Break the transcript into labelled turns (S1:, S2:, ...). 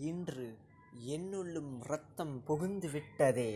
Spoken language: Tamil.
S1: இன்று என்னுள்ளும் இரத்தம் புகுந்து விட்டதே